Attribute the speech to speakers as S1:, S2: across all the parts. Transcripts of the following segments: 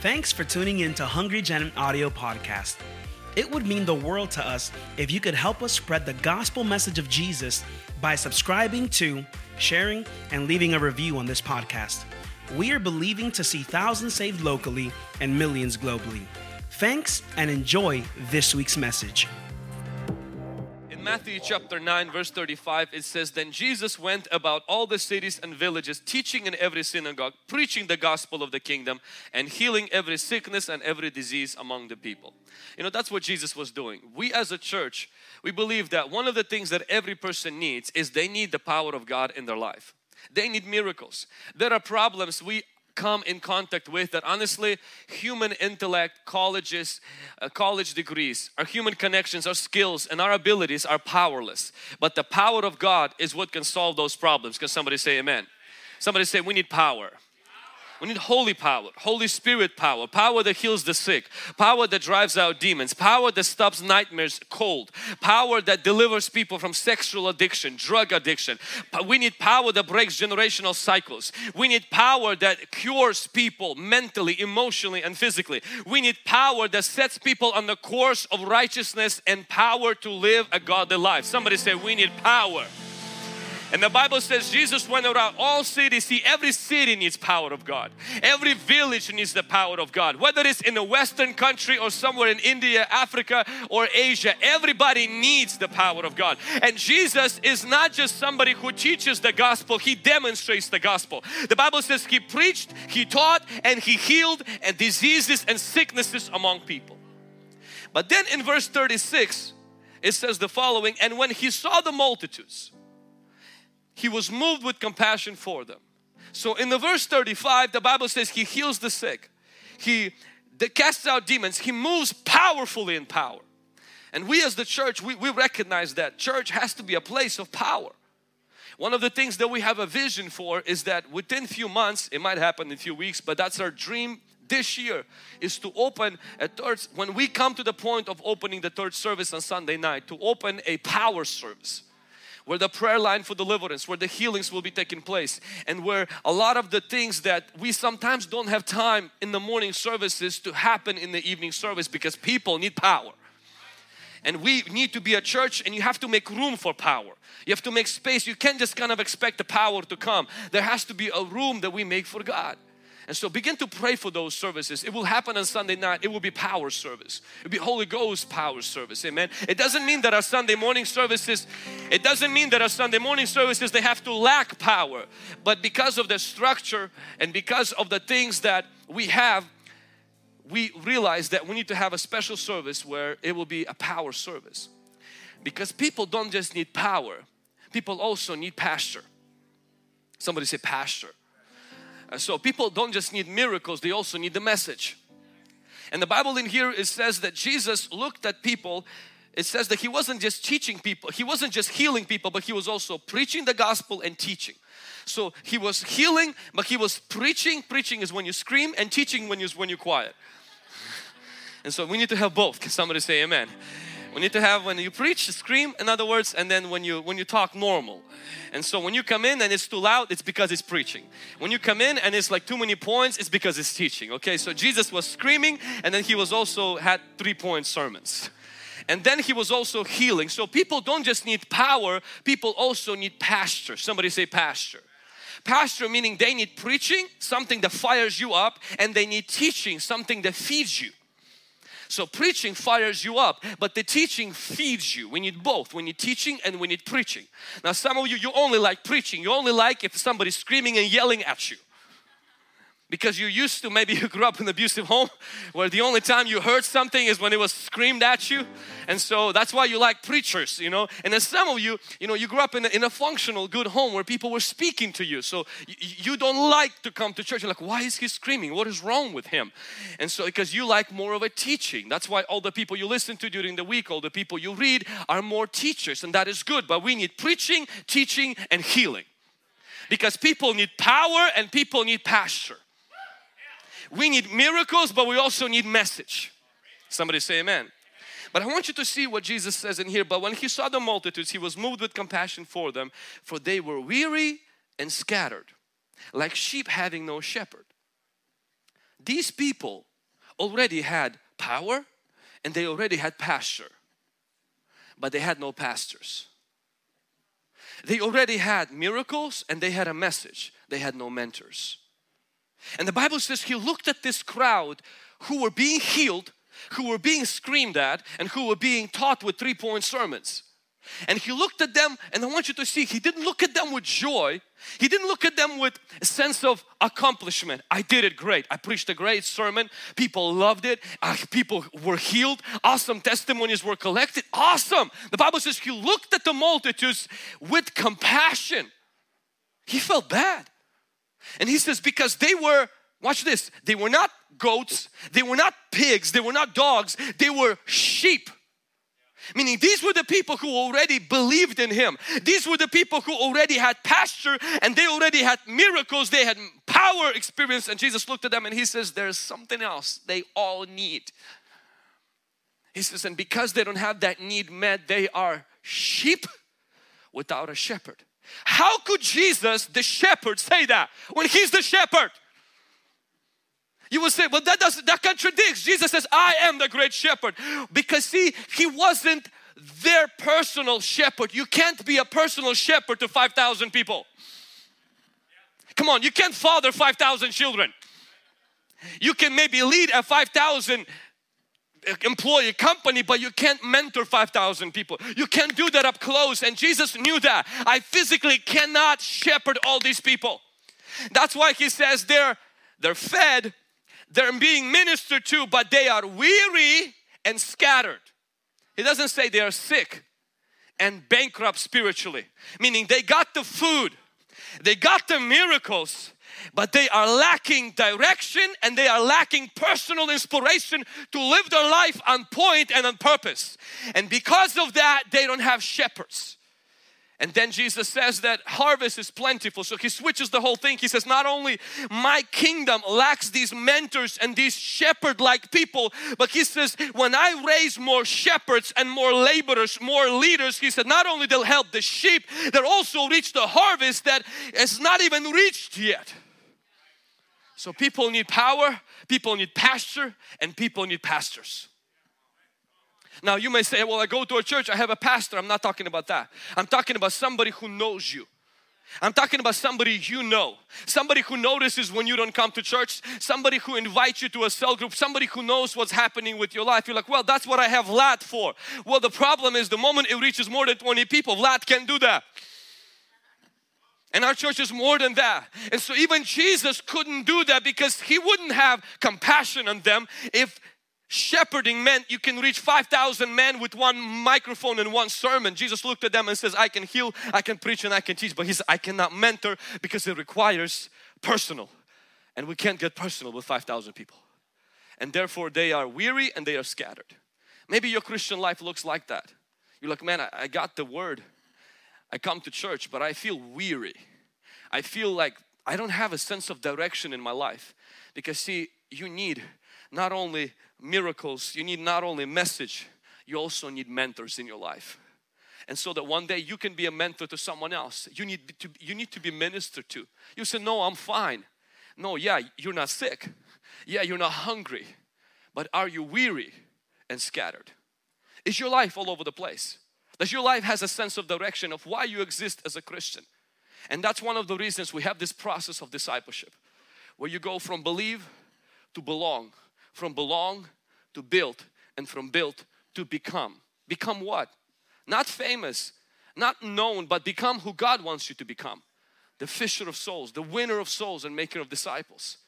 S1: Thanks for tuning in to Hungry Gen Audio Podcast. It would mean the world to us if you could help us spread the gospel message of Jesus by subscribing to, sharing, and leaving a review on this podcast. We are believing to see thousands saved locally and millions globally. Thanks and enjoy this week's message.
S2: Matthew chapter 9, verse 35, it says, Then Jesus went about all the cities and villages, teaching in every synagogue, preaching the gospel of the kingdom, and healing every sickness and every disease among the people. You know, that's what Jesus was doing. We as a church, we believe that one of the things that every person needs is they need the power of God in their life. They need miracles. There are problems we come in contact with that honestly human intellect colleges uh, college degrees our human connections our skills and our abilities are powerless. But the power of god is what can solve those problems. Can somebody say amen? Somebody say we need power we need holy power, Holy Spirit power, power that heals the sick, power that drives out demons, power that stops nightmares cold, power that delivers people from sexual addiction, drug addiction. We need power that breaks generational cycles. We need power that cures people mentally, emotionally, and physically. We need power that sets people on the course of righteousness and power to live a godly life. Somebody say, We need power. And the Bible says Jesus went around all cities. See, every city needs power of God. Every village needs the power of God. Whether it's in a Western country or somewhere in India, Africa, or Asia, everybody needs the power of God. And Jesus is not just somebody who teaches the gospel, He demonstrates the gospel. The Bible says He preached, He taught, and He healed and diseases and sicknesses among people. But then in verse 36, it says the following, and when He saw the multitudes, he was moved with compassion for them. So in the verse 35, the Bible says he heals the sick. He casts out demons. He moves powerfully in power. And we as the church, we, we recognize that church has to be a place of power. One of the things that we have a vision for is that within few months, it might happen in a few weeks, but that's our dream this year is to open a third, when we come to the point of opening the third service on Sunday night, to open a power service where the prayer line for deliverance, where the healings will be taking place, and where a lot of the things that we sometimes don't have time in the morning services to happen in the evening service because people need power. And we need to be a church and you have to make room for power. You have to make space. You can't just kind of expect the power to come. There has to be a room that we make for God. And so begin to pray for those services. It will happen on Sunday night. It will be power service. It will be Holy Ghost power service. Amen. It doesn't mean that our Sunday morning services, it doesn't mean that our Sunday morning services they have to lack power. But because of the structure and because of the things that we have, we realize that we need to have a special service where it will be a power service. Because people don't just need power, people also need pasture. Somebody say pasture. Uh, so people don't just need miracles, they also need the message. And the Bible in here it says that Jesus looked at people it says that he wasn't just teaching people, he wasn't just healing people, but he was also preaching the gospel and teaching. So he was healing, but he was preaching. Preaching is when you scream, and teaching when you when you're quiet. and so we need to have both. Can somebody say amen? We need to have when you preach, scream, in other words, and then when you when you talk normal. And so when you come in and it's too loud, it's because it's preaching. When you come in and it's like too many points, it's because it's teaching. Okay, so Jesus was screaming and then he was also had three point sermons. And then he was also healing. So people don't just need power, people also need pasture. Somebody say pasture. Pasture meaning they need preaching, something that fires you up, and they need teaching, something that feeds you. So preaching fires you up, but the teaching feeds you. We need both. We need teaching and we need preaching. Now some of you, you only like preaching. You only like if somebody's screaming and yelling at you because you used to maybe you grew up in an abusive home where the only time you heard something is when it was screamed at you. And so that's why you like preachers you know? And then some of you you know you grew up in a, in a functional good home where people were speaking to you. So you, you don't like to come to church. You're like why is he screaming? What is wrong with him? And so because you like more of a teaching. That's why all the people you listen to during the week all the people you read are more teachers and that is good. But we need preaching teaching and healing. Because people need power and people need pasture we need miracles, but we also need message. Somebody say amen. But I want you to see what Jesus says in here. But when he saw the multitudes, he was moved with compassion for them, for they were weary and scattered, like sheep having no shepherd. these people already had power and they already had pasture, but they had no pastors. They already had miracles and they had a message. They had no mentors. And the Bible says he looked at this crowd who were being healed, who were being screamed at, and who were being taught with three point sermons. And he looked at them, and I want you to see, he didn't look at them with joy. He didn't look at them with a sense of accomplishment. I did it great. I preached a great sermon. People loved it. Uh, people were healed. Awesome testimonies were collected. Awesome. The Bible says he looked at the multitudes with compassion. He felt bad. And he says, because they were, watch this, they were not goats, they were not pigs, they were not dogs, they were sheep. Meaning these were the people who already believed in Him. These were the people who already had pasture and they already had miracles, they had power experience. And Jesus looked at them and He says, There's something else they all need. He says, And because they don't have that need met, they are sheep without a shepherd. How could Jesus, the shepherd, say that when he's the shepherd? You will say, well, that does that contradicts. Jesus says, I am the great shepherd. Because see, he wasn't their personal shepherd. You can't be a personal shepherd to 5,000 people. Come on, you can't father 5,000 children. You can maybe lead a 5,000 employee company but you can't mentor 5000 people. You can't do that up close and jesus knew that. I physically cannot shepherd all these people. That's why he says they're they're fed they're being ministered to but they are weary and scattered. He doesn't say they are sick and bankrupt spiritually meaning they got the food they got the miracles but they are lacking direction and they are lacking personal inspiration to live their life on point and on purpose. And because of that, they don't have shepherds. And then Jesus says that harvest is plentiful. So he switches the whole thing. He says, Not only my kingdom lacks these mentors and these shepherd like people, but he says, When I raise more shepherds and more laborers, more leaders, he said, Not only they'll help the sheep, they'll also reach the harvest that is not even reached yet. So people need power, people need pasture, and people need pastors. Now you may say, well, I go to a church, I have a pastor. I'm not talking about that. I'm talking about somebody who knows you. I'm talking about somebody you know, somebody who notices when you don't come to church, somebody who invites you to a cell group, somebody who knows what's happening with your life. You're like, well, that's what I have Vlad for. Well, the problem is the moment it reaches more than 20 people, Vlad can't do that. And our church is more than that. And so even Jesus couldn't do that because he wouldn't have compassion on them if shepherding meant you can reach 5,000 men with one microphone and one sermon. Jesus looked at them and says, I can heal, I can preach and I can teach. But he said, I cannot mentor because it requires personal. And we can't get personal with 5,000 people. And therefore they are weary and they are scattered. Maybe your Christian life looks like that. You're like, man, I got the word. I come to church, but I feel weary. I feel like I don't have a sense of direction in my life. Because see, you need not only miracles, you need not only message, you also need mentors in your life. And so that one day you can be a mentor to someone else. You need to, you need to be ministered to. You say, no, I'm fine. No, yeah, you're not sick. Yeah, you're not hungry. But are you weary and scattered? Is your life all over the place? Does your life has a sense of direction of why you exist as a Christian? And that's one of the reasons we have this process of discipleship where you go from believe to belong, from belong to build, and from build to become. Become what? Not famous, not known, but become who God wants you to become. The fisher of souls, the winner of souls and maker of disciples.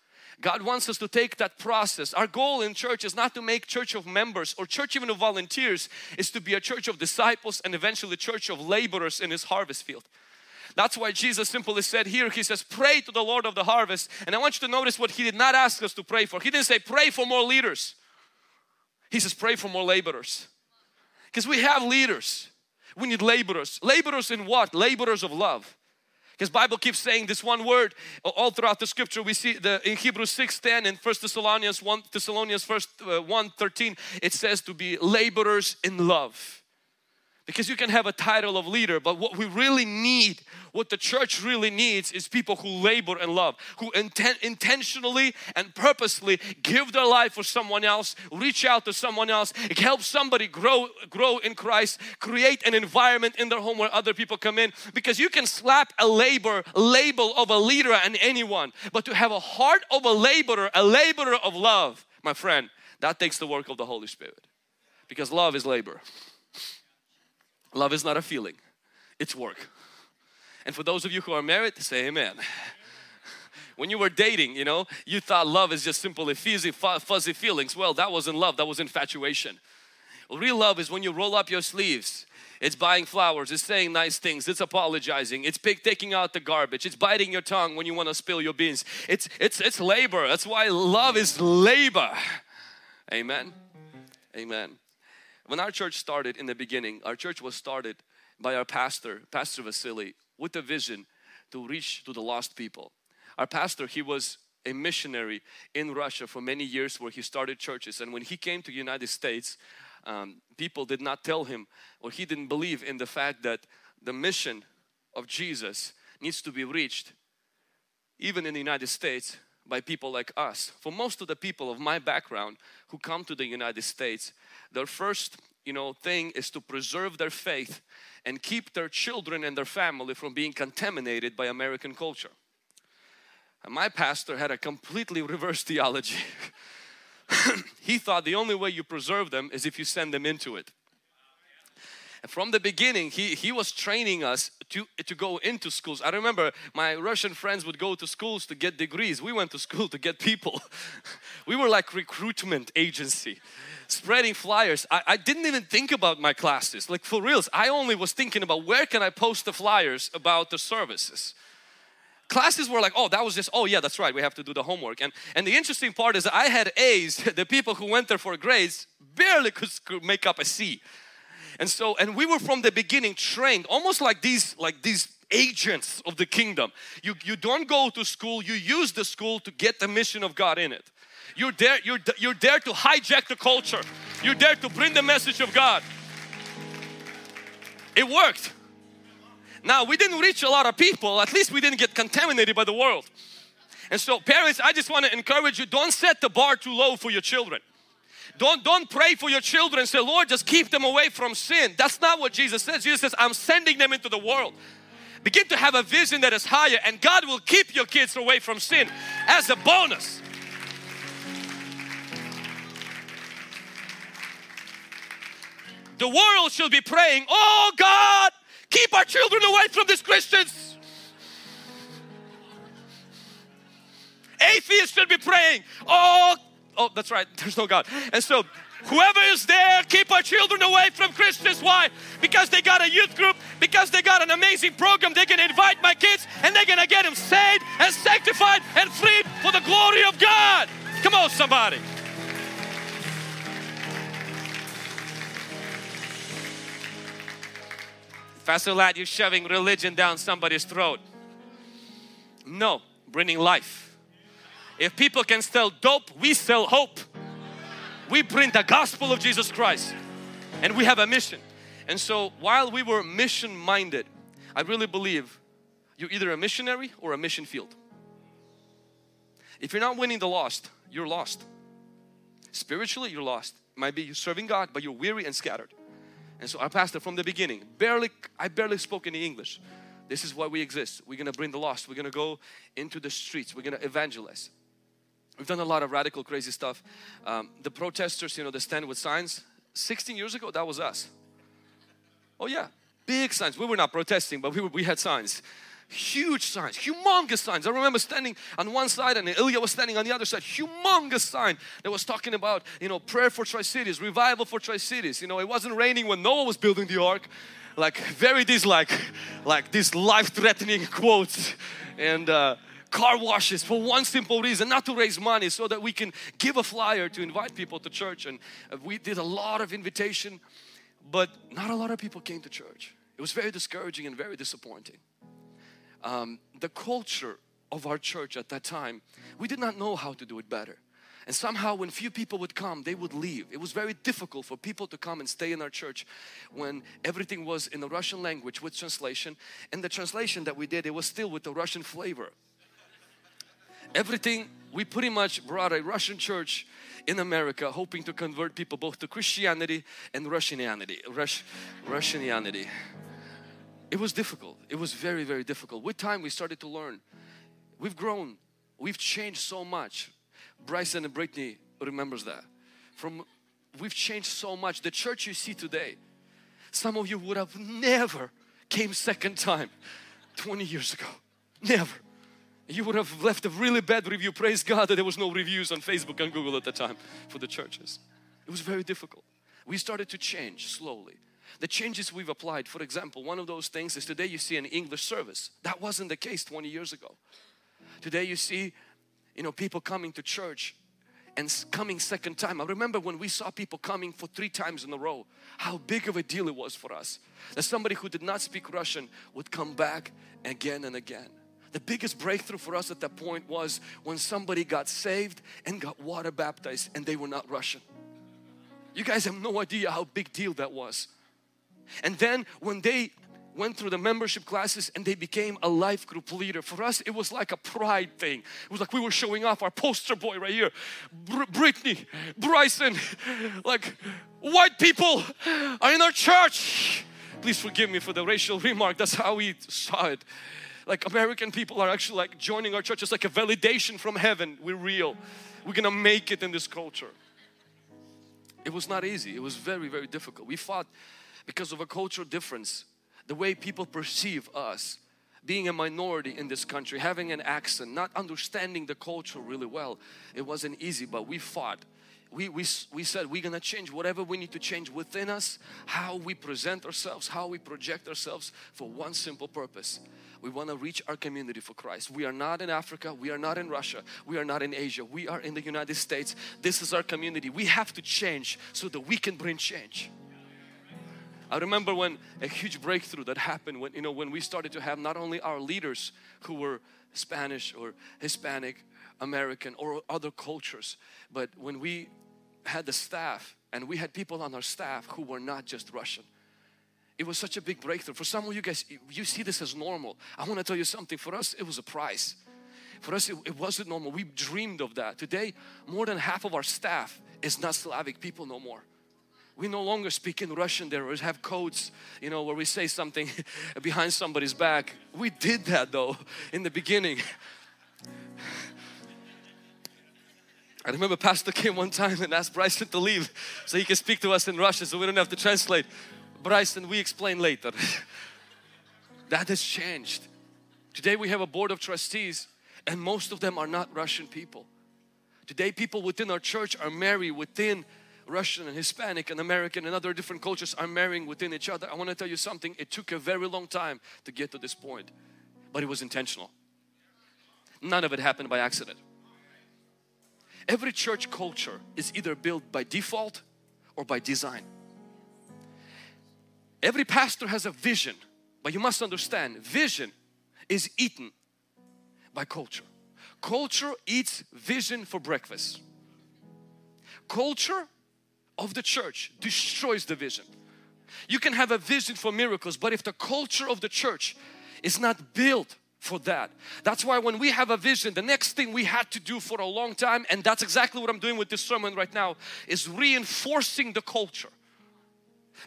S2: God wants us to take that process. Our goal in church is not to make church of members or church even of volunteers, is to be a church of disciples and eventually church of laborers in his harvest field. That's why Jesus simply said here, He says, Pray to the Lord of the harvest. And I want you to notice what He did not ask us to pray for. He didn't say, Pray for more leaders. He says, Pray for more laborers. Because we have leaders, we need laborers. Laborers in what? Laborers of love. Because Bible keeps saying this one word all throughout the scripture. We see the in Hebrews 6 10 and 1 Thessalonians 1 Thessalonians first uh, 1 13 it says to be laborers in love. Because you can have a title of leader, but what we really need, what the church really needs is people who labor and love, who inten intentionally and purposely give their life for someone else, reach out to someone else, help somebody grow, grow in Christ, create an environment in their home where other people come in. Because you can slap a labor label of a leader on anyone, but to have a heart of a laborer, a laborer of love, my friend, that takes the work of the Holy Spirit. Because love is labor. Love is not a feeling, it's work. And for those of you who are married, say amen. When you were dating, you know, you thought love is just simply fuzzy, fuzzy feelings. Well, that wasn't love, that was infatuation. Real love is when you roll up your sleeves. It's buying flowers, it's saying nice things, it's apologizing, it's taking out the garbage, it's biting your tongue when you want to spill your beans. It's, it's, it's labor. That's why love is labor. Amen. Amen. When our church started in the beginning, our church was started by our pastor, Pastor Vasily, with a vision to reach to the lost people. Our pastor, he was a missionary in Russia for many years where he started churches and when he came to the United States um, people did not tell him or he didn't believe in the fact that the mission of Jesus needs to be reached even in the United States by people like us. For most of the people of my background who come to the United States their first you know thing is to preserve their faith and keep their children and their family from being contaminated by American culture. And my pastor had a completely reverse theology. he thought the only way you preserve them is if you send them into it. From the beginning, he, he was training us to, to go into schools. I remember my Russian friends would go to schools to get degrees. We went to school to get people. we were like recruitment agency spreading flyers. I, I didn't even think about my classes. Like for reals, I only was thinking about where can I post the flyers about the services classes were like oh that was just oh yeah that's right we have to do the homework and and the interesting part is i had a's the people who went there for grades barely could make up a c and so and we were from the beginning trained almost like these like these agents of the kingdom you you don't go to school you use the school to get the mission of god in it you're there, you're, you're there to hijack the culture. You're there to bring the message of God. It worked. Now, we didn't reach a lot of people. At least we didn't get contaminated by the world. And so, parents, I just want to encourage you don't set the bar too low for your children. Don't, don't pray for your children say, Lord, just keep them away from sin. That's not what Jesus says. Jesus says, I'm sending them into the world. Begin to have a vision that is higher, and God will keep your kids away from sin as a bonus. The world should be praying, Oh God, keep our children away from these Christians. Atheists should be praying, Oh, oh, that's right, there's no God. And so, whoever is there, keep our children away from Christians. Why? Because they got a youth group, because they got an amazing program. They can invite my kids and they're gonna get them saved and sanctified and freed for the glory of God. Come on, somebody. Pastor Vlad, you're shoving religion down somebody's throat. No, bringing life. If people can sell dope, we sell hope. We bring the gospel of Jesus Christ and we have a mission. And so while we were mission minded, I really believe you're either a missionary or a mission field. If you're not winning the lost, you're lost. Spiritually, you're lost. Might be you serving God, but you're weary and scattered. And so our pastor from the beginning, barely, I barely spoke any English. This is why we exist. We're gonna bring the lost. We're gonna go into the streets. We're gonna evangelize. We've done a lot of radical, crazy stuff. Um, the protesters, you know, the stand with signs. 16 years ago, that was us. Oh yeah, big signs. We were not protesting, but we, were, we had signs huge signs, humongous signs. I remember standing on one side and Ilya was standing on the other side, humongous sign that was talking about, you know, prayer for Tri-Cities, revival for Tri-Cities. You know, it wasn't raining when Noah was building the ark. Like very these like, like these life-threatening quotes and uh, car washes for one simple reason, not to raise money so that we can give a flyer to invite people to church. And uh, we did a lot of invitation, but not a lot of people came to church. It was very discouraging and very disappointing um, the culture of our church at that time, we did not know how to do it better. And somehow when few people would come, they would leave. It was very difficult for people to come and stay in our church when everything was in the Russian language with translation. And the translation that we did, it was still with the Russian flavor. Everything, we pretty much brought a Russian church in America hoping to convert people both to Christianity and Russianity. Rus Russianity. It was difficult. It was very, very difficult. With time we started to learn. We've grown. We've changed so much. Bryson and Brittany remembers that. From we've changed so much. The church you see today, some of you would have never came second time 20 years ago. Never. You would have left a really bad review. Praise God that there was no reviews on Facebook and Google at the time for the churches. It was very difficult. We started to change slowly. The changes we've applied, for example, one of those things is today you see an English service. That wasn't the case 20 years ago. Today you see you know people coming to church and coming second time. I remember when we saw people coming for three times in a row, how big of a deal it was for us. That somebody who did not speak Russian would come back again and again. The biggest breakthrough for us at that point was when somebody got saved and got water baptized and they were not Russian. You guys have no idea how big deal that was. And then when they went through the membership classes and they became a life group leader. For us, it was like a pride thing. It was like we were showing off our poster boy right here. Br Brittany, Bryson, like white people are in our church. Please forgive me for the racial remark. That's how we saw it. Like American people are actually like joining our church. It's like a validation from heaven. We're real. We're gonna make it in this culture. It was not easy. It was very, very difficult. We fought because of a cultural difference the way people perceive us being a minority in this country having an accent not understanding the culture really well it wasn't easy but we fought we, we, we said we're gonna change whatever we need to change within us how we present ourselves how we project ourselves for one simple purpose we want to reach our community for Christ. We are not in Africa, we are not in Russia, we are not in Asia, we are in the United States. This is our community. We have to change so that we can bring change. I remember when a huge breakthrough that happened when you know when we started to have not only our leaders who were Spanish or Hispanic, American or other cultures, but when we had the staff and we had people on our staff who were not just Russian. It was such a big breakthrough. For some of you guys, you see this as normal. I want to tell you something. For us, it was a prize. For us, it, it wasn't normal. We dreamed of that. Today, more than half of our staff is not Slavic people no more we no longer speak in Russian there or have codes, you know, where we say something behind somebody's back. We did that though in the beginning. I remember Pastor came one time and asked Bryson to leave so he can speak to us in Russian so we don't have to translate. Bryson, we explain later. that has changed. Today we have a board of trustees and most of them are not Russian people. Today people within our church are married within Russian and Hispanic and American and other different cultures are marrying within each other. I want to tell you something, it took a very long time to get to this point, but it was intentional. None of it happened by accident. Every church culture is either built by default or by design. Every pastor has a vision, but you must understand vision is eaten by culture. Culture eats vision for breakfast. Culture of the church destroys the vision. You can have a vision for miracles, but if the culture of the church is not built for that. That's why when we have a vision, the next thing we had to do for a long time, and that's exactly what I'm doing with this sermon right now, is reinforcing the culture.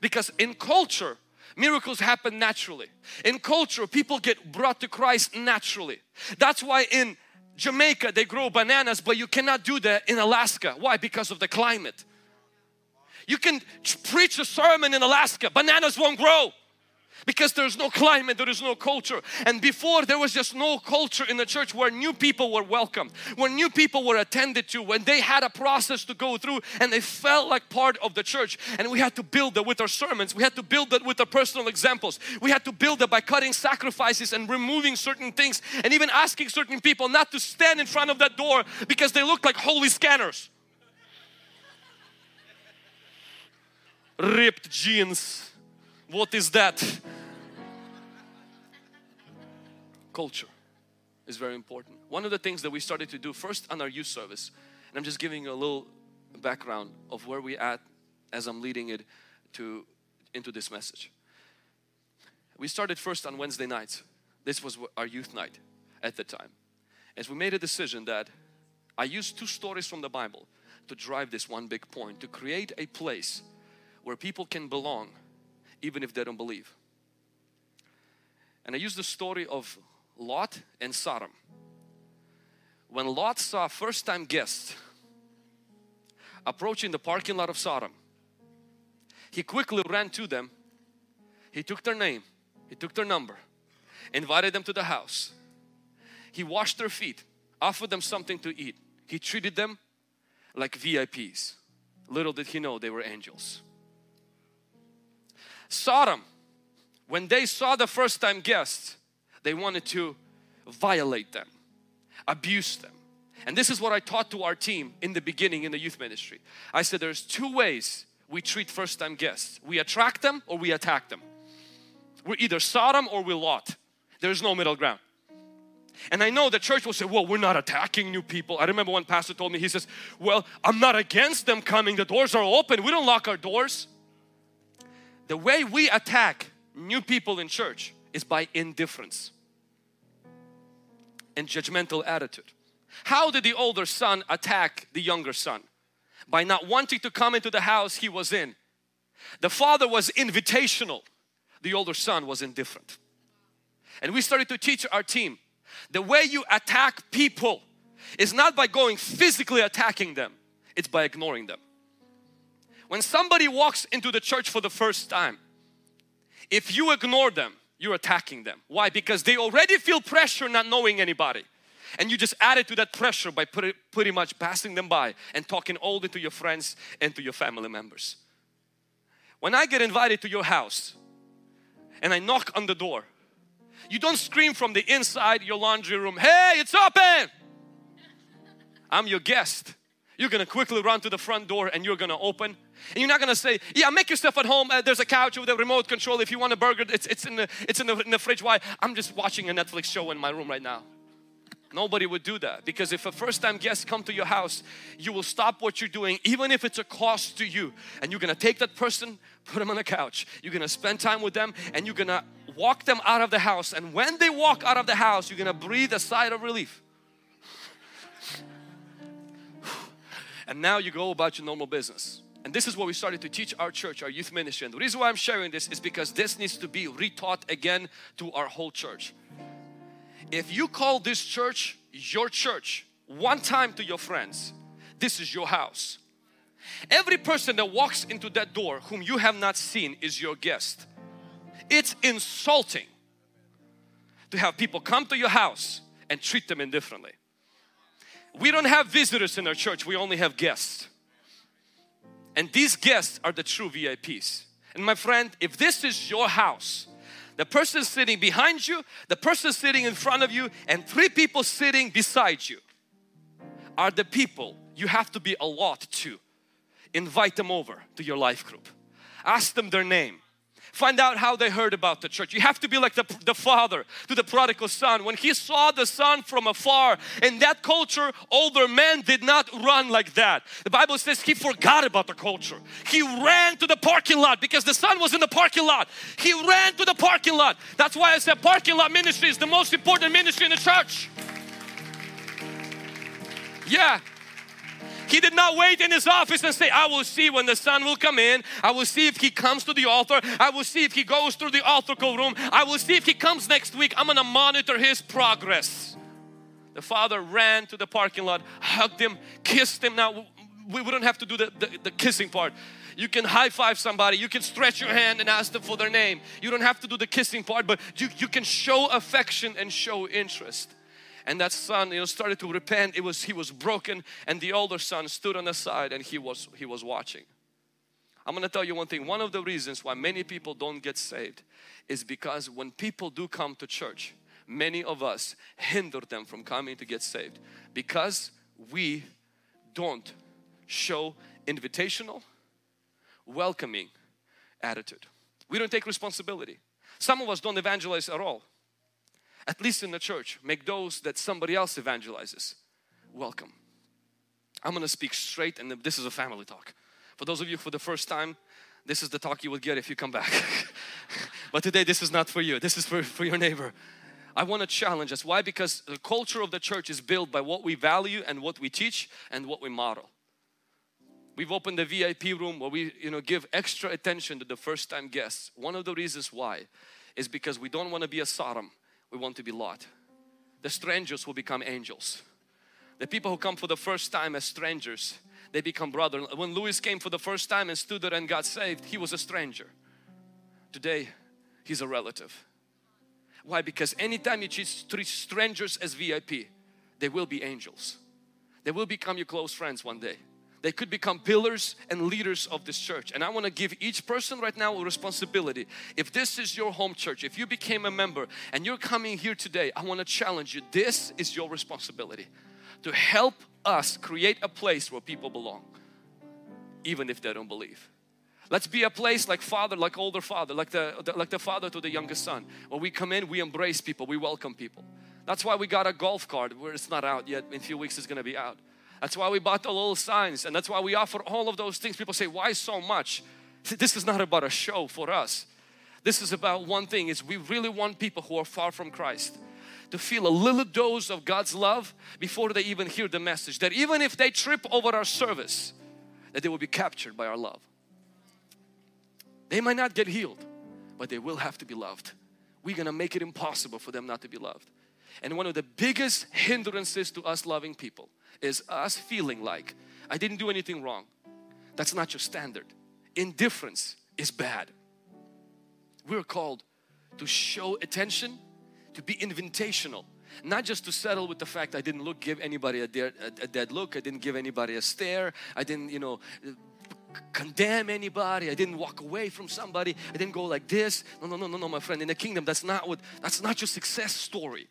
S2: Because in culture, miracles happen naturally. In culture, people get brought to Christ naturally. That's why in Jamaica they grow bananas, but you cannot do that in Alaska. Why? Because of the climate. You can preach a sermon in Alaska, bananas won't grow because there's no climate, there is no culture. And before there was just no culture in the church where new people were welcomed, where new people were attended to, when they had a process to go through and they felt like part of the church. And we had to build that with our sermons, we had to build that with our personal examples, we had to build that by cutting sacrifices and removing certain things and even asking certain people not to stand in front of that door because they looked like holy scanners. ripped jeans. What is that? Culture is very important. One of the things that we started to do first on our youth service, And I'm just giving you a little background of where we at as I'm leading it to into this message. We started first on Wednesday nights. This was our youth night at the time. As we made a decision that I used two stories from the Bible to drive this one big point to create a place where people can belong even if they don't believe. And I use the story of Lot and Sodom. When Lot saw first time guests approaching the parking lot of Sodom, he quickly ran to them. He took their name, he took their number, invited them to the house. He washed their feet, offered them something to eat. He treated them like VIPs. Little did he know they were angels. Sodom, when they saw the first time guests, they wanted to violate them, abuse them. And this is what I taught to our team in the beginning in the youth ministry. I said there's two ways we treat first time guests. We attract them or we attack them. We're either Sodom or we're Lot. There's no middle ground. And I know the church will say, well, we're not attacking new people. I remember one pastor told me, he says, well, I'm not against them coming. The doors are open. We don't lock our doors. The way we attack new people in church is by indifference and judgmental attitude. How did the older son attack the younger son? By not wanting to come into the house he was in. The father was invitational, the older son was indifferent. And we started to teach our team the way you attack people is not by going physically attacking them, it's by ignoring them. When somebody walks into the church for the first time, if you ignore them, you're attacking them. Why? Because they already feel pressure not knowing anybody. And you just added to that pressure by pretty much passing them by and talking only to your friends and to your family members. When I get invited to your house and I knock on the door, you don't scream from the inside your laundry room, hey, it's open! I'm your guest. You're gonna quickly run to the front door and you're gonna open. And you're not gonna say, yeah, make yourself at home. Uh, there's a couch with a remote control. If you want a burger, it's, it's, in, the, it's in, the, in the fridge. Why? I'm just watching a Netflix show in my room right now. Nobody would do that because if a first time guest come to your house, you will stop what you're doing even if it's a cost to you. And you're gonna take that person, put them on the couch. You're gonna spend time with them and you're gonna walk them out of the house. And when they walk out of the house, you're gonna breathe a sigh of relief. And now you go about your normal business. And this is what we started to teach our church, our youth ministry. And the reason why I'm sharing this is because this needs to be retaught again to our whole church. If you call this church your church one time to your friends, this is your house. Every person that walks into that door whom you have not seen is your guest. It's insulting to have people come to your house and treat them indifferently. We don't have visitors in our church, we only have guests. And these guests are the true VIPs. And my friend, if this is your house, the person sitting behind you, the person sitting in front of you, and three people sitting beside you are the people you have to be a Lot to. Invite them over to your life group. Ask them their name. Find out how they heard about the church. You have to be like the, the father to the prodigal son. When he saw the son from afar, in that culture, older men did not run like that. The Bible says he forgot about the culture. He ran to the parking lot because the son was in the parking lot. He ran to the parking lot. That's why I said parking lot ministry is the most important ministry in the church. Yeah, he did not wait in his office and say, I will see when the son will come in. I will see if he comes to the altar. I will see if he goes through the altar call room. I will see if he comes next week. I'm going to monitor his progress. The father ran to the parking lot, hugged him, kissed him. Now, we wouldn't have to do the, the, the kissing part. You can high five somebody, you can stretch your hand and ask them for their name. You don't have to do the kissing part, but you, you can show affection and show interest and that son you know started to repent. It was he was broken and the older son stood on the side and he was he was watching. I'm going to tell you one thing. One of the reasons why many people don't get saved is because when people do come to church many of us hinder them from coming to get saved because we don't show invitational welcoming attitude. We don't take responsibility. Some of us don't evangelize at all at least in the church, make those that somebody else evangelizes welcome. I'm gonna speak straight, and this is a family talk. For those of you for the first time, this is the talk you will get if you come back. but today, this is not for you, this is for, for your neighbor. I want to challenge us. Why? Because the culture of the church is built by what we value and what we teach and what we model. We've opened the VIP room where we you know give extra attention to the first time guests. One of the reasons why is because we don't want to be a Sodom, we want to be Lot. The strangers will become angels. The people who come for the first time as strangers, they become brother. When Louis came for the first time and stood there and got saved, he was a stranger. Today, he's a relative. Why? Because anytime you treat strangers as VIP, they will be angels. They will become your close friends one day. They could become pillars and leaders of this church. And I want to give each person right now a responsibility. If this is your home church, if you became a member and you're coming here today, I want to challenge you. This is your responsibility to help us create a place where people belong, even if they don't believe. Let's be a place like father, like older father, like the, the, like the father to the youngest son. When we come in, we embrace people, we welcome people. That's why we got a golf cart where it's not out yet. In a few weeks, it's going to be out. That's why we bought the little signs and that's why we offer all of those things. People say, why so much? This is not about a show for us. This is about one thing is we really want people who are far from Christ to feel a little dose of God's love before they even hear the message. That even if they trip over our service, that they will be captured by our love. They might not get healed, but they will have to be loved. We're gonna make it impossible for them not to be loved. And one of the biggest hindrances to us loving people is us feeling like I didn't do anything wrong. That's not your standard. Indifference is bad. We're called to show attention, to be invitational, not just to settle with the fact I didn't look, give anybody a a dead look, I didn't give anybody a stare, I didn't, you know, condemn anybody, I didn't walk away from somebody, I didn't go like this. No, no, no, no, no, my friend. In the kingdom, that's not what, that's not your success story.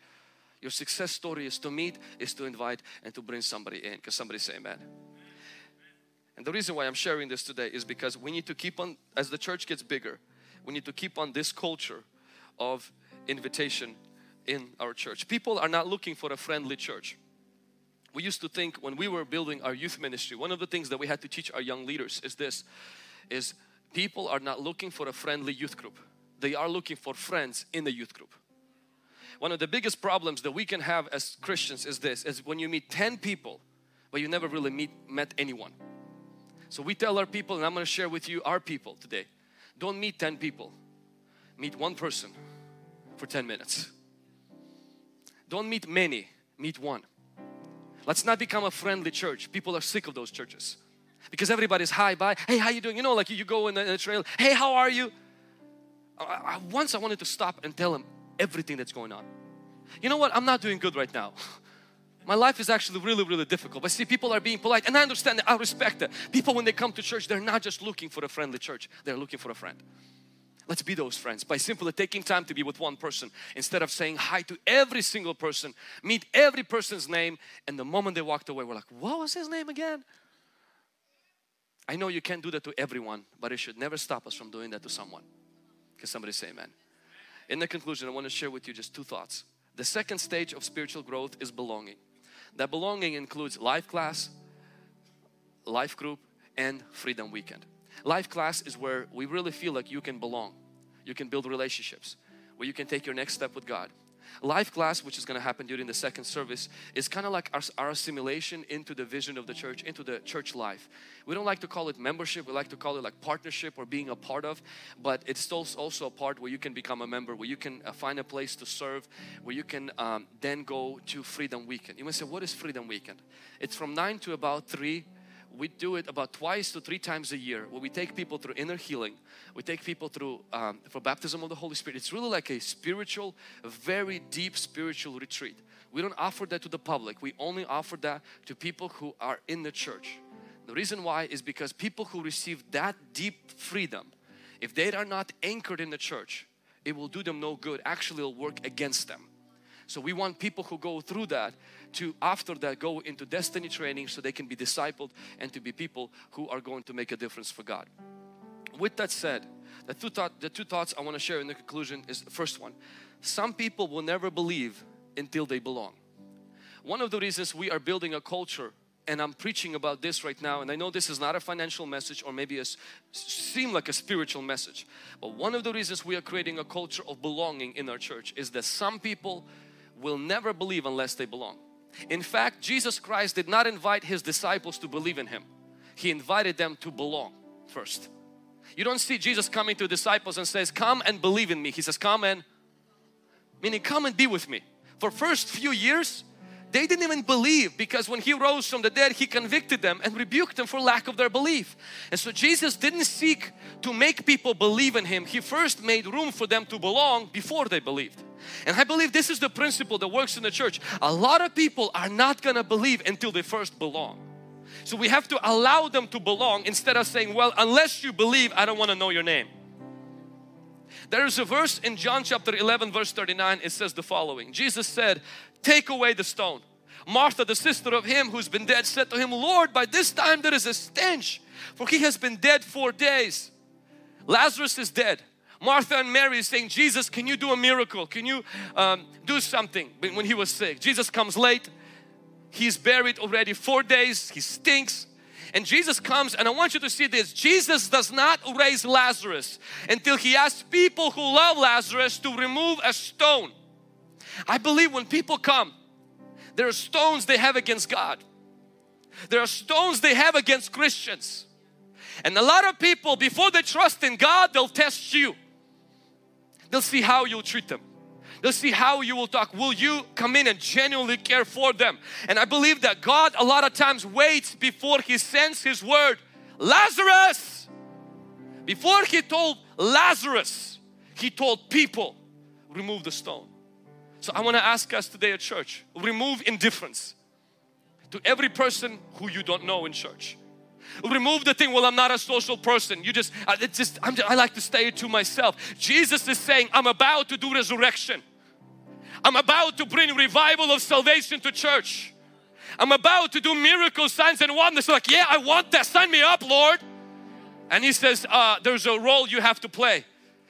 S2: Your success story is to meet, is to invite and to bring somebody in. Because somebody say amen. And the reason why I'm sharing this today is because we need to keep on, as the church gets bigger, we need to keep on this culture of invitation in our church. People are not looking for a friendly church. We used to think when we were building our youth ministry, one of the things that we had to teach our young leaders is this, is people are not looking for a friendly youth group. They are looking for friends in the youth group one of the biggest problems that we can have as Christians is this is when you meet 10 people but you never really meet met anyone. So we tell our people and I'm going to share with you our people today don't meet 10 people. Meet one person for 10 minutes. Don't meet many meet one. Let's not become a friendly church. People are sick of those churches. Because everybody's hi bye hey how you doing? You know like you go in the, in the trail hey how are you? I, I, once I wanted to stop and tell him everything that's going on. You know what? I'm not doing good right now. My life is actually really, really difficult. But see, people are being polite, and I understand that. I respect that. People, when they come to church, they're not just looking for a friendly church, they're looking for a friend. Let's be those friends by simply taking time to be with one person instead of saying hi to every single person, meet every person's name, and the moment they walked away, we're like, what was his name again? I know you can't do that to everyone, but it should never stop us from doing that to someone. Can somebody say amen? In the conclusion, I want to share with you just two thoughts. The second stage of spiritual growth is belonging. That belonging includes life class, life group, and freedom weekend. Life class is where we really feel like you can belong. You can build relationships, where you can take your next step with God. Life class, which is going to happen during the second service, is kind of like our, our, assimilation into the vision of the church, into the church life. We don't like to call it membership, we like to call it like partnership or being a part of, but it's still also a part where you can become a member, where you can uh, find a place to serve, where you can um, then go to Freedom Weekend. You may say, what is Freedom Weekend? It's from 9 to about 3 we do it about twice to three times a year where we take people through inner healing. We take people through um, for baptism of the Holy Spirit. It's really like a spiritual very deep spiritual retreat. We don't offer that to the public. We only offer that to people who are in the church. The reason why is because people who receive that deep freedom if they are not anchored in the church it will do them no good. Actually it'll work against them. So we want people who go through that to after that go into destiny training so they can be discipled and to be people who are going to make a difference for God. With that said, the two, thought, the two thoughts I want to share in the conclusion is the first one. Some people will never believe until they belong. One of the reasons we are building a culture and I'm preaching about this right now and I know this is not a financial message or maybe a seem like a spiritual message but one of the reasons we are creating a culture of belonging in our church is that some people will never believe unless they belong in fact Jesus Christ did not invite his disciples to believe in him. He invited them to belong first. You don't see Jesus coming to disciples and says come and believe in me. He says come and meaning come and be with me. For first few years they didn't even believe because when He rose from the dead, He convicted them and rebuked them for lack of their belief. And so Jesus didn't seek to make people believe in Him. He first made room for them to belong before they believed. And I believe this is the principle that works in the church. A lot of people are not going to believe until they first belong. So we have to allow them to belong instead of saying, well, unless you believe, I don't want to know your name. There is a verse in John chapter 11 verse 39 it says the following Jesus said take away the stone. Martha the sister of him who's been dead said to him Lord by this time there is a stench for he has been dead four days. Lazarus is dead. Martha and Mary is saying Jesus can you do a miracle? Can you um, do something when he was sick? Jesus comes late. He's buried already four days. He stinks. And Jesus comes and I want you to see this. Jesus does not raise Lazarus until he asks people who love Lazarus to remove a stone. I believe when people come, there are stones they have against God. There are stones they have against Christians. And a lot of people, before they trust in God, they'll test you. They'll see how you'll treat them. They'll see how you will talk. Will you come in and genuinely care for them? And I believe that God a lot of times waits before He sends His word. Lazarus! Before He told Lazarus, He told people, remove the stone. So I want to ask us today at church, remove indifference to every person who you don't know in church. Remove the thing, well, I'm not a social person. You just, I, just, I'm, I like to stay to myself. Jesus is saying, I'm about to do resurrection. I'm about to bring revival of salvation to church. I'm about to do miracles, signs and wonders. Like, yeah, I want that. Sign me up, Lord. And he says, uh, there's a role you have to play.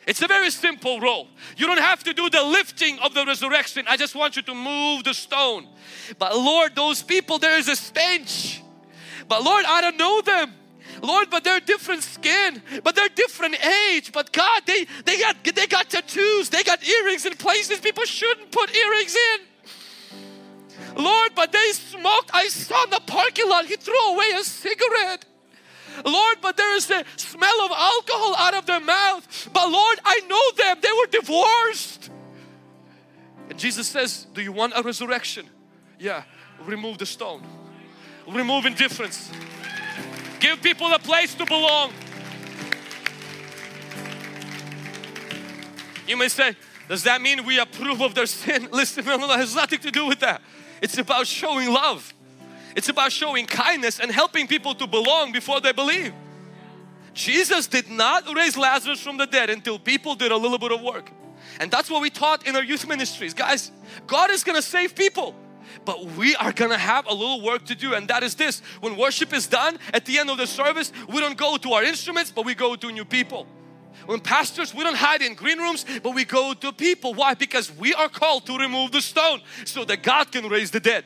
S2: It's a very simple role. You don't have to do the lifting of the resurrection. I just want you to move the stone. But Lord, those people, there is a stench. But Lord, I don't know them. Lord, but they're different skin, but they're different age. But God, they they got they got tattoos, they got earrings in places people shouldn't put earrings in. Lord, but they smoked. I saw in the parking lot, he threw away a cigarette. Lord, but there is a smell of alcohol out of their mouth. But Lord, I know them. They were divorced. And Jesus says, Do you want a resurrection? Yeah, remove the stone. Remove indifference. Give people a place to belong. You may say, does that mean we approve of their sin? Listen, no, no, no, it has nothing to do with that. It's about showing love. It's about showing kindness and helping people to belong before they believe. Jesus did not raise Lazarus from the dead until people did a little bit of work. And that's what we taught in our youth ministries. Guys, God is to save people but we are gonna have a little work to do and that is this when worship is done at the end of the service we don't go to our instruments but we go to new people when pastors we don't hide in green rooms but we go to people why because we are called to remove the stone so that God can raise the dead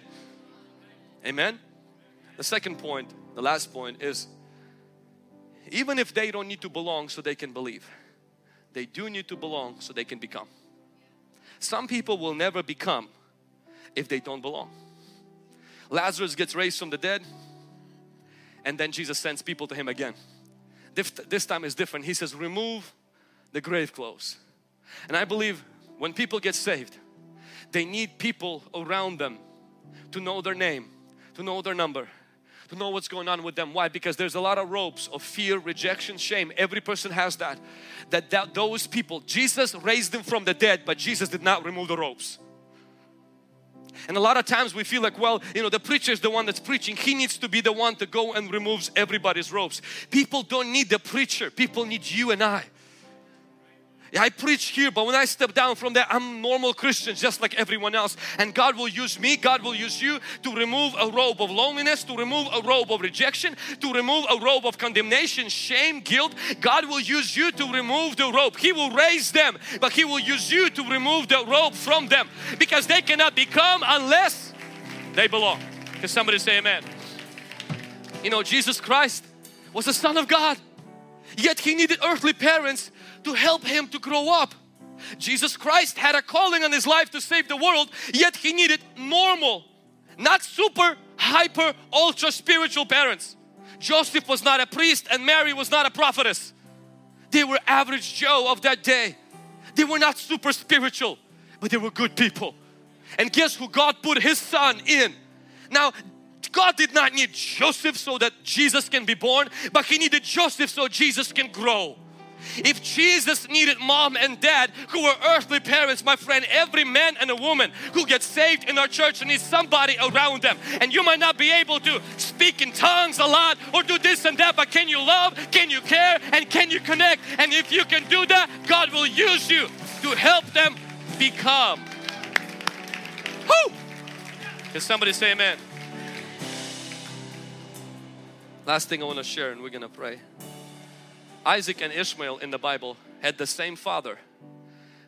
S2: amen the second point the last point is even if they don't need to belong so they can believe they do need to belong so they can become some people will never become if they don't belong. Lazarus gets raised from the dead and then Jesus sends people to him again. This time is different. He says, remove the grave clothes. And I believe when people get saved, they need people around them to know their name, to know their number, to know what's going on with them. Why? Because there's a lot of ropes of fear, rejection, shame. Every person has that. That, that those people, Jesus raised them from the dead, but Jesus did not remove the ropes. And a lot of times we feel like, well, you know, the preacher is the one that's preaching. He needs to be the one to go and removes everybody's ropes. People don't need the preacher. People need you and I. I preach here, but when I step down from there, I'm normal Christian just like everyone else. And God will use me, God will use you to remove a robe of loneliness, to remove a robe of rejection, to remove a robe of condemnation, shame, guilt. God will use you to remove the robe. He will raise them, but He will use you to remove the robe from them because they cannot become unless they belong. Can somebody say amen? You know, Jesus Christ was the Son of God, yet He needed earthly parents to help Him to grow up. Jesus Christ had a calling on His life to save the world, yet He needed normal, not super, hyper, ultra spiritual parents. Joseph was not a priest and Mary was not a prophetess. They were average Joe of that day. They were not super spiritual, but they were good people. And guess who God put His Son in? Now, God did not need Joseph so that Jesus can be born, but He needed Joseph so Jesus can grow. If Jesus needed mom and dad who were earthly parents, my friend, every man and a woman who gets saved in our church needs somebody around them. And you might not be able to speak in tongues a lot or do this and that, but can you love? Can you care? And can you connect? And if you can do that, God will use you to help them become. Whoo! Can somebody say amen? Last thing I want to share, and we're going to pray. Isaac and Ishmael in the Bible had the same father,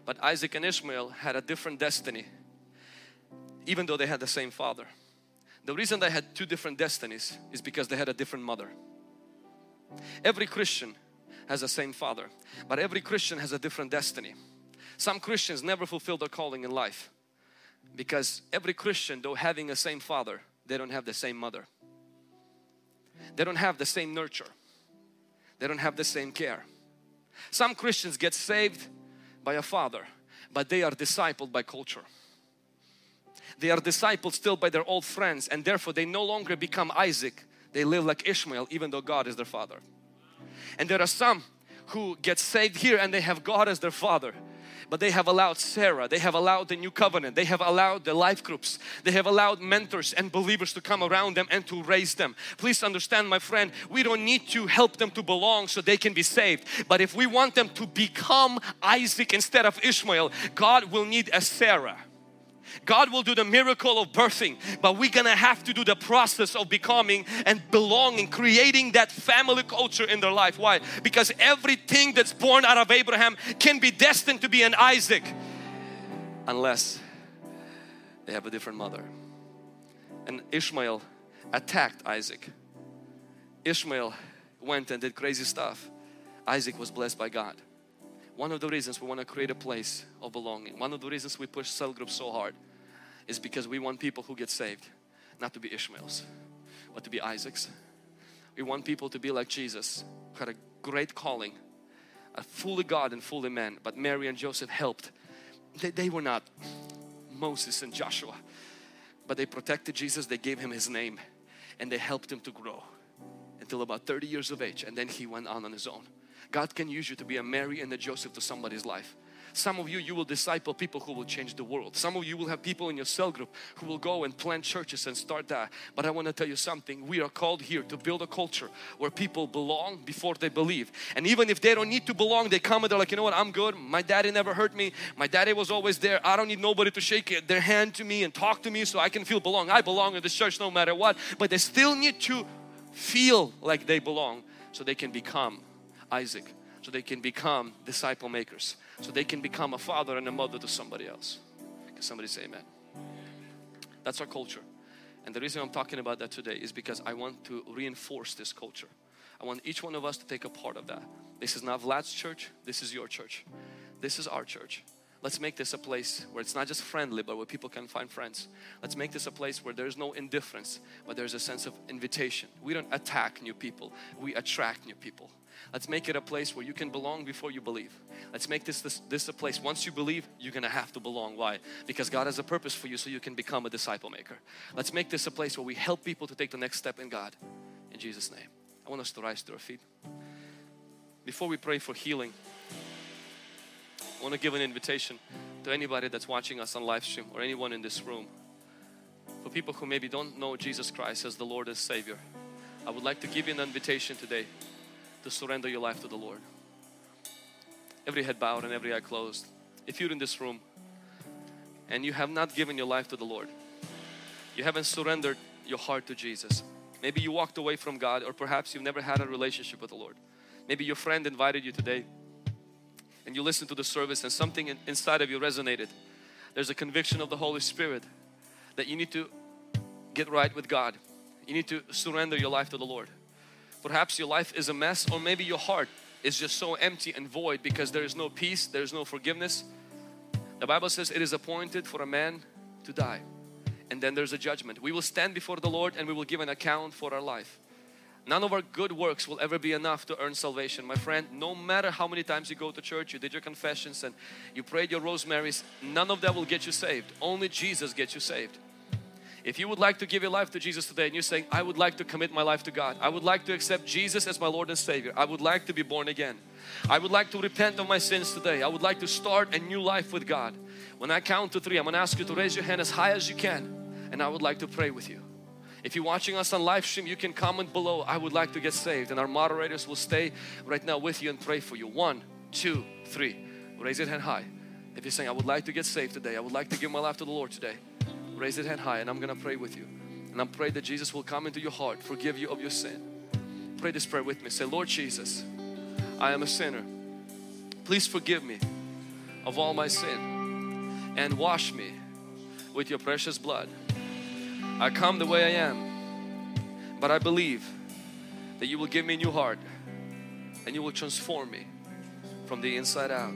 S2: but Isaac and Ishmael had a different destiny, even though they had the same father. The reason they had two different destinies is because they had a different mother. Every Christian has the same father, but every Christian has a different destiny. Some Christians never fulfill their calling in life because every Christian, though having the same father, they don't have the same mother. They don't have the same nurture. They don't have the same care. Some Christians get saved by a father, but they are discipled by culture. They are discipled still by their old friends and therefore they no longer become Isaac. They live like Ishmael even though God is their father. And there are some who get saved here and they have God as their father but they have allowed Sarah, they have allowed the new covenant, they have allowed the life groups, they have allowed mentors and believers to come around them and to raise them. Please understand, my friend, we don't need to help them to belong so they can be saved, but if we want them to become Isaac instead of Ishmael, God will need a Sarah God will do the miracle of birthing, but we're gonna have to do the process of becoming and belonging, creating that family culture in their life. Why? Because everything that's born out of Abraham can be destined to be an Isaac unless they have a different mother. And Ishmael attacked Isaac. Ishmael went and did crazy stuff. Isaac was blessed by God. One of the reasons we want to create a place of belonging, one of the reasons we push cell groups so hard is because we want people who get saved not to be Ishmaels, but to be Isaacs. We want people to be like Jesus, who had a great calling, a fully God and fully man, but Mary and Joseph helped. They, they were not Moses and Joshua, but they protected Jesus, they gave him his name, and they helped him to grow until about 30 years of age, and then he went on on his own. God can use you to be a Mary and a Joseph to somebody's life. Some of you, you will disciple people who will change the world. Some of you will have people in your cell group who will go and plant churches and start that. But I want to tell you something. We are called here to build a culture where people belong before they believe. And even if they don't need to belong, they come and they're like, you know what, I'm good. My daddy never hurt me. My daddy was always there. I don't need nobody to shake their hand to me and talk to me so I can feel belong. I belong in this church no matter what. But they still need to feel like they belong so they can become Isaac so they can become disciple makers. So they can become a father and a mother to somebody else. Can somebody say amen? That's our culture. And the reason I'm talking about that today is because I want to reinforce this culture. I want each one of us to take a part of that. This is not Vlad's church this is your church. This is our church. Let's make this a place where it's not just friendly, but where people can find friends. Let's make this a place where there's no indifference, but there's a sense of invitation. We don't attack new people, we attract new people. Let's make it a place where you can belong before you believe. Let's make this, this, this a place, once you believe, you're gonna have to belong. Why? Because God has a purpose for you so you can become a disciple maker. Let's make this a place where we help people to take the next step in God. In Jesus' name. I want us to rise to our feet. Before we pray for healing, I want to give an invitation to anybody that's watching us on live stream or anyone in this room. For people who maybe don't know Jesus Christ as the Lord and Savior, I would like to give you an invitation today to surrender your life to the Lord. Every head bowed and every eye closed. If you're in this room and you have not given your life to the Lord, you haven't surrendered your heart to Jesus. Maybe you walked away from God or perhaps you've never had a relationship with the Lord. Maybe your friend invited you today and you listened to the service and something in, inside of you resonated, there's a conviction of the Holy Spirit that you need to get right with God. You need to surrender your life to the Lord. Perhaps your life is a mess, or maybe your heart is just so empty and void because there is no peace, there is no forgiveness. The Bible says it is appointed for a man to die, and then there's a judgment. We will stand before the Lord and we will give an account for our life. None of our good works will ever be enough to earn salvation. My friend, no matter how many times you go to church, you did your confessions and you prayed your rosemarys, none of that will get you saved. Only Jesus gets you saved. If you would like to give your life to Jesus today and you're saying, I would like to commit my life to God. I would like to accept Jesus as my Lord and Savior. I would like to be born again. I would like to repent of my sins today. I would like to start a new life with God. When I count to three, I'm to ask you to raise your hand as high as you can and I would like to pray with you. If you're watching us on live stream, you can comment below, I would like to get saved. And our moderators will stay right now with you and pray for you. One, two, three. Raise your hand high. If you're saying, I would like to get saved today, I would like to give my life to the Lord today, raise your hand high and I'm to pray with you. And I pray that Jesus will come into your heart, forgive you of your sin. Pray this prayer with me. Say, Lord Jesus, I am a sinner. Please forgive me of all my sin and wash me with your precious blood. I come the way I am, but I believe that you will give me a new heart and you will transform me from the inside out.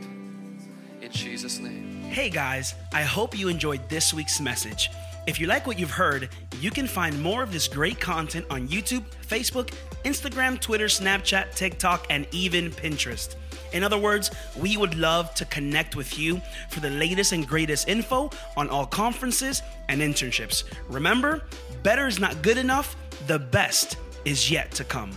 S2: In Jesus' name.
S1: Hey guys, I hope you enjoyed this week's message. If you like what you've heard, you can find more of this great content on YouTube, Facebook, Instagram, Twitter, Snapchat, TikTok, and even Pinterest. In other words, we would love to connect with you for the latest and greatest info on all conferences and internships. Remember, better is not good enough, the best is yet to come.